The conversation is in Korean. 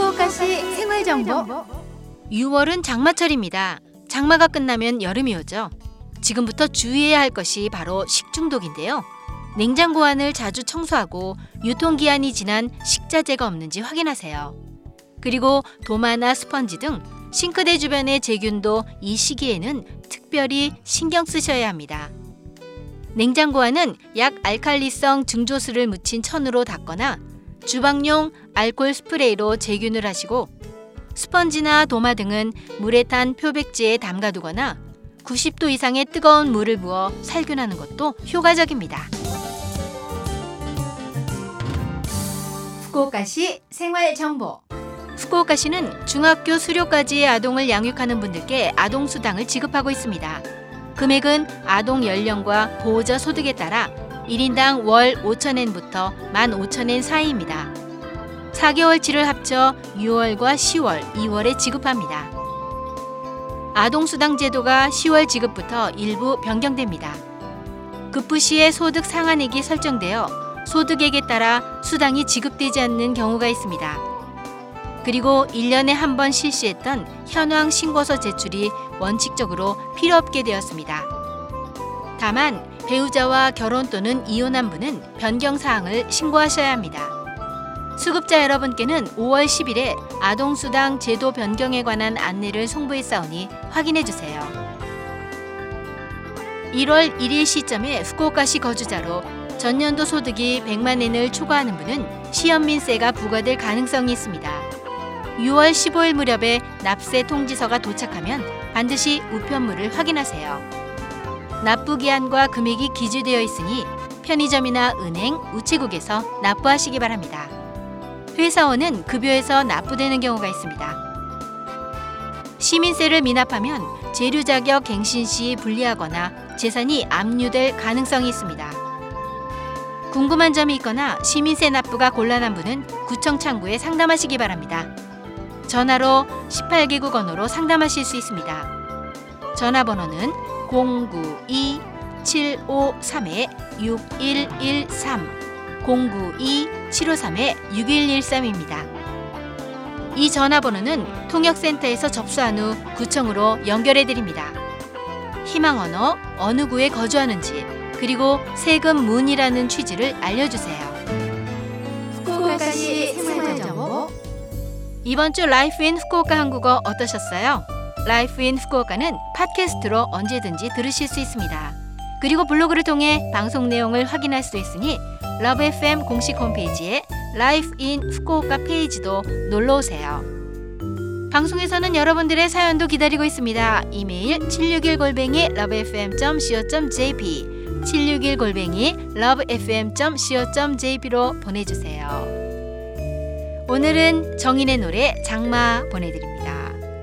후쿠오카시 생활 정보 6월은 장마철입니다. 장마가 끝나면 여름이 오죠. 지금부터 주의해야 할 것이 바로 식중독인데요. 냉장고 안을 자주 청소하고 유통기한이 지난 식자재가 없는지 확인하세요. 그리고 도마나 스펀지 등 싱크대 주변의 제균도 이 시기에는 특별히 신경 쓰셔야 합니다. 냉장 고 안은 약 알칼리성 증조수를 묻힌 천으로 닦거나 주방용 알코올 스프레이로 제균을 하시고 스펀지나 도마 등은 물에 탄 표백지에 담가두거나 90도 이상의 뜨거운 물을 부어 살균하는 것도 효과적입니다. 후쿠오카시 생활 정보. 후쿠오카시는 중학교 수료까지의 아동을 양육하는 분들께 아동 수당을 지급하고 있습니다. 금액은 아동 연령과 보호자 소득에 따라 1인당 월 5천엔부터 15,000엔 사이입니다. 4개월치를 합쳐 6월과 10월, 2월에 지급합니다. 아동수당 제도가 10월 지급부터 일부 변경됩니다. 급부 시에 소득 상한액이 설정되어 소득액에 따라 수당이 지급되지 않는 경우가 있습니다. 그리고 1년에 한 번 실시했던 현황 신고서 제출이 원칙적으로 필요 없게 되었습니다. 다만 배우자와 결혼 또는 이혼한 분은 변경 사항을 신고하셔야 합니다. 수급자 여러분께는 5월 10일에 아동수당 제도 변경에 관한 안내를 송부했사오니 확인해 주세요. 1월 1일 시점에 후쿠오카시 거주자로 전년도 소득이 100만 엔을 초과하는 분은 시연민세가 부과될 가능성이 있습니다. 6월 15일 무렵에 납세 통지서가 도착하면 반드시 우편물을 확인하세요. 납부 기한과 금액이 기재되어 있으니 편의점이나 은행, 우체국에서 납부하시기 바랍니다. 회사원은 급여에서 납부되는 경우가 있습니다. 시민세를 미납하면 재료 자격 갱신 시 불리하거나 재산이 압류될 가능성이 있습니다. 궁금한 점이 있거나 시민세 납부가 곤란한 분은 구청 창구에 상담하시기 바랍니다. 전화로 18개국 언어로 상담하실 수 있습니다. 전화번호는 092-753-6113 092-753-6113입니다. 이 전화번호는 통역센터에서 접수한 후 구청으로 연결해 드립니다. 희망 언어, 어느 구에 거주하는지, 그리고 세금 문이라는 취지를 알려주세요. 후쿠오카시 생활정보 이번 주 Life in Fukuoka 한국어 어떠셨어요? Life in Fukuoka는 팟캐스트로 언제든지 들으실 수 있습니다. 그리고 블로그를 통해 방송 내용을 확인할 수 있으니 Love FM 공식 홈페이지에 Life in Fukuoka 페이지도 놀러 오세요. 방송에서는 여러분들의 사연도 기다리고 있습니다. 이메일 761 골뱅이 lovefm.co.jp 761 골뱅이 lovefm.co.jp로 보내주세요. 오늘은 정인의 노래 장마 보내드립니다.